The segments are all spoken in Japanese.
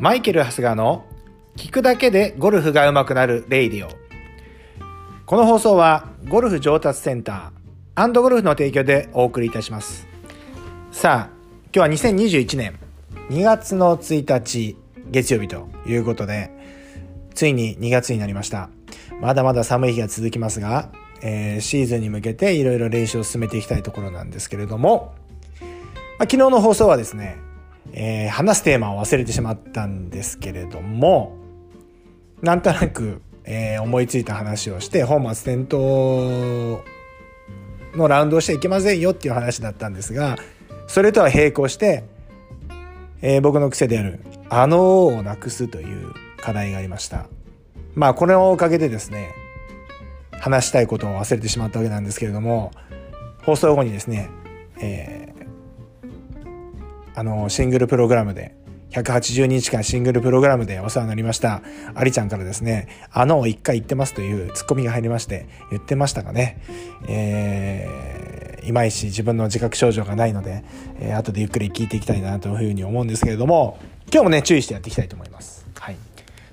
マイケル・ハスガーの聞くだけでゴルフが上手くなるレイディオ。この放送はゴルフ上達センターゴルフの提供でお送りいたします。さあ、今日は2021年2月の1日月曜日ということで、ついに2月になりました。まだまだ寒い日が続きますが、えー、シーズンに向けていろいろ練習を進めていきたいところなんですけれども、まあ、昨日の放送はですね、えー、話すテーマを忘れてしまったんですけれども、なんとなく、えー、思いついた話をして、本末転倒のラウンドをしちゃいけませんよっていう話だったんですが、それとは並行して、えー、僕の癖である、あの王をなくすという課題がありました。まあ、これのおかげでですね、話したいことを忘れてしまったわけなんですけれども、放送後にですね、えあのシングルプログラムで180日間シングルプログラムでお世話になりましたありちゃんからですねあのを一回言ってますというツッコミが入りまして言ってましたかねえー、いまいち自分の自覚症状がないので、えー、後でゆっくり聞いていきたいなというふうに思うんですけれども今日もね注意してやっていきたいと思います。はい。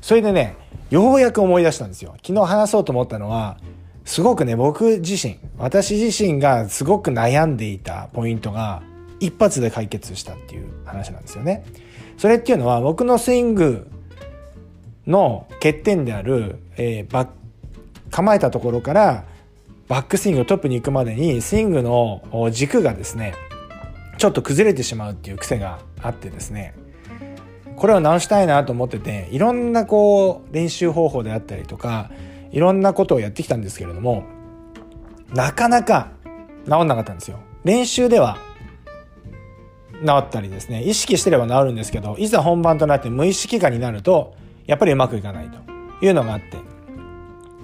それでねようやく思い出したんですよ。昨日話そうと思ったのはすごくね僕自身私自身がすごく悩んでいたポイントが一発で解決したっていう話なんですよね。それっていうのは僕のスイングの欠点である、えー、構えたところからバックスイングトップに行くまでにスイングの軸がですねちょっと崩れてしまうっていう癖があってですねこれを直したいなと思ってていろんなこう練習方法であったりとかいろんなことをやってきたんですけれどもなかなか治んなかったんですよ練習では治ったりですね意識してれば治るんですけどいざ本番となって無意識化になるとやっぱりうまくいかないと。いうのがあって。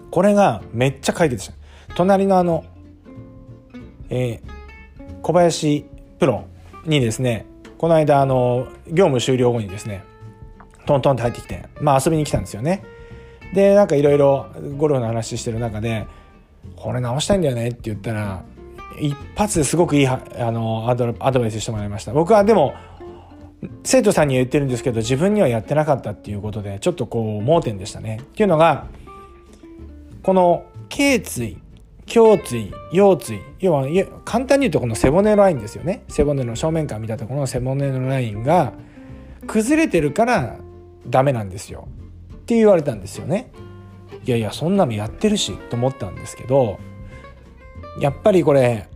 これがめっちゃ解決した。隣のあの、えー、小林プロにですねこの間あの業務終了後にですねトントンって入ってきてまあ遊びに来たんですよね。でなんかいろいろゴルフの話してる中で「これ直したいんだよね」って言ったら一発ですごくいいあのアドバイスしてもらいました。僕はでも生徒さんには言ってるんですけど自分にはやってなかったっていうことでちょっとこう盲点でしたね。っていうのがこの頸椎胸椎腰椎要は簡単に言うとこの背骨のラインですよね。背骨の正面から見たところの背骨のラインが崩れてるからダメなんですよ。って言われたんですよね。いやいやそんなのやってるしと思ったんですけどやっぱりこれ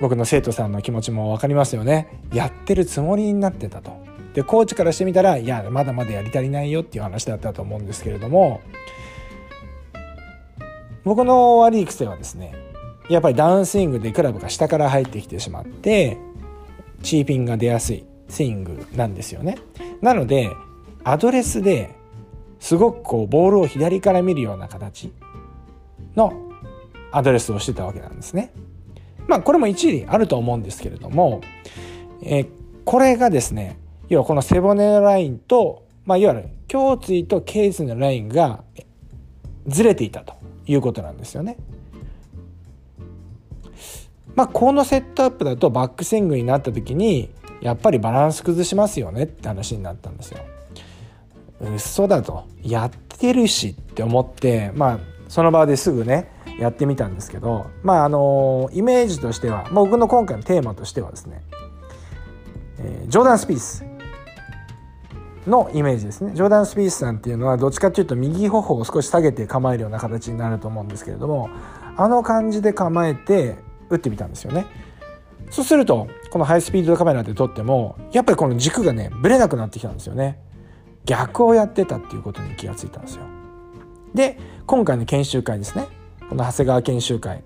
僕の生徒さんの気持ちも分かりますよね。やってるつもりになってたと。でコーチからしてみたらいやまだまだやり足りないよっていう話だったと思うんですけれども。僕の悪い癖はですねやっぱりダウンスイングでクラブが下から入ってきてしまってチーピンが出やすいスイングなんですよね。なのでアドレスですごくこうボールを左から見るような形のアドレスをしてたわけなんですね。まあこれも一理あると思うんですけれども、えー、これがですね要はこの背骨のラインと、まあ、いわゆる胸椎と頸椎のラインがずれていたということなんですよね。まあ、このセットアップだとバックスイングになった時にやっぱりバランス崩しますよねって話になったんですよ。嘘だとやってるしって思ってまあその場ですぐねやってみたんですけどまああのイメージとしては僕の今回のテーマとしてはですね、えー、ジョーダン・スピースのイメージですね。ジョーダン・スピースさんっていうのはどっちかっていうと右頬を少し下げて構えるような形になると思うんですけれどもあの感じで構えて打ってみたんですよね。そうするとこのハイスピードカメラで撮ってもやっぱりこの軸がねぶれなくなってきたんですよね。逆をやってたっていうことに気がついたんですよ。で今回の研修会ですね。この長谷川研修会、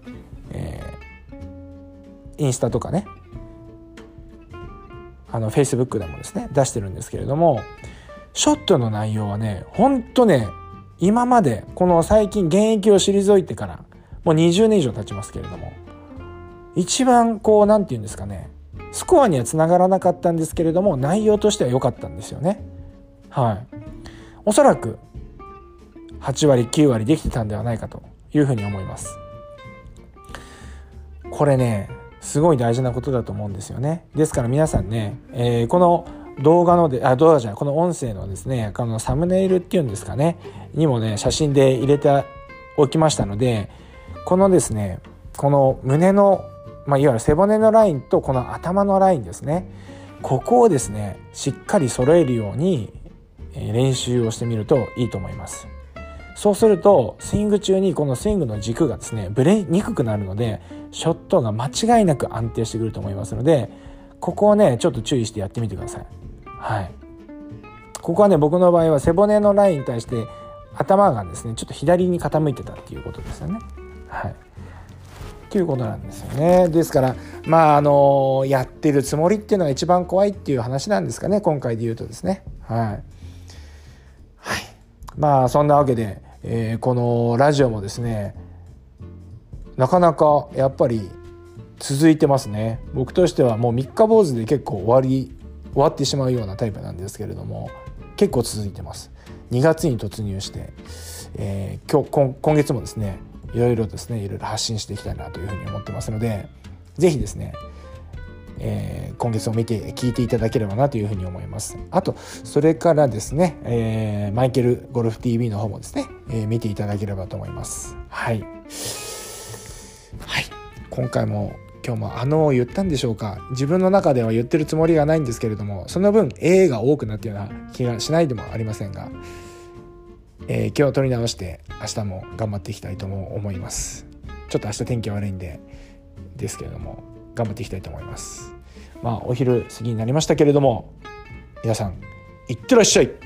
えー、インスタとかねあのフェイスブックでもですね出してるんですけれどもショットの内容はねほんとね今までこの最近現役を退いてからもう20年以上経ちますけれども一番こう何て言うんですかねスコアにはつながらなかったんですけれども内容としては良かったんですよね。はい。おそらく8割9割できてたんではないかと。いうふうに思います。これねすごい大事なことだと思うんですよね。ですから皆さんね、えー、この動画のであ動画じゃないこの音声のですねこのサムネイルっていうんですかねにもね写真で入れておきましたのでこのですねこの胸の、まあ、いわゆる背骨のラインとこの頭のラインですねここをですねしっかり揃えるように練習をしてみるといいと思います。そうするとスイング中にこのスイングの軸がですねぶれにくくなるのでショットが間違いなく安定してくると思いますのでここをねちょっと注意してやってみてください。はい。ここはね僕の場合は背骨のラインに対して頭がですねちょっと左に傾いてたっていうことですよね。はい。っていうことなんですよね。ですからまああのやってるつもりっていうのが一番怖いっていう話なんですかね今回で言うとですね。はい、はい、まあそんなわけで、えー、このラジオもですねなかなかやっぱり続いてますね。僕としてはもう三日坊主で結構終わり終わってしまうようなタイプなんですけれども結構続いてます。2月に突入して、えー、今日今今月もですねいろいろですねいろいろ発信していきたいなというふうに思ってますので是非ですねえー、今月を見て聞いていただければなというふうに思います。あとそれからですね、えー、マイケルゴルフ TV の方もですね、えー、見ていただければと思います。はい。はい。今回も今日もあの言ったんでしょうか。自分の中では言ってるつもりがないんですけれどもその分 A が多くなっているような気がしないでもありませんが、えー、今日取り直して明日も頑張っていきたいと思います。ちょっと明日天気悪いんでですけれども。頑張っていきたいと思います。まあお昼過ぎになりましたけれども皆さんいってらっしゃい。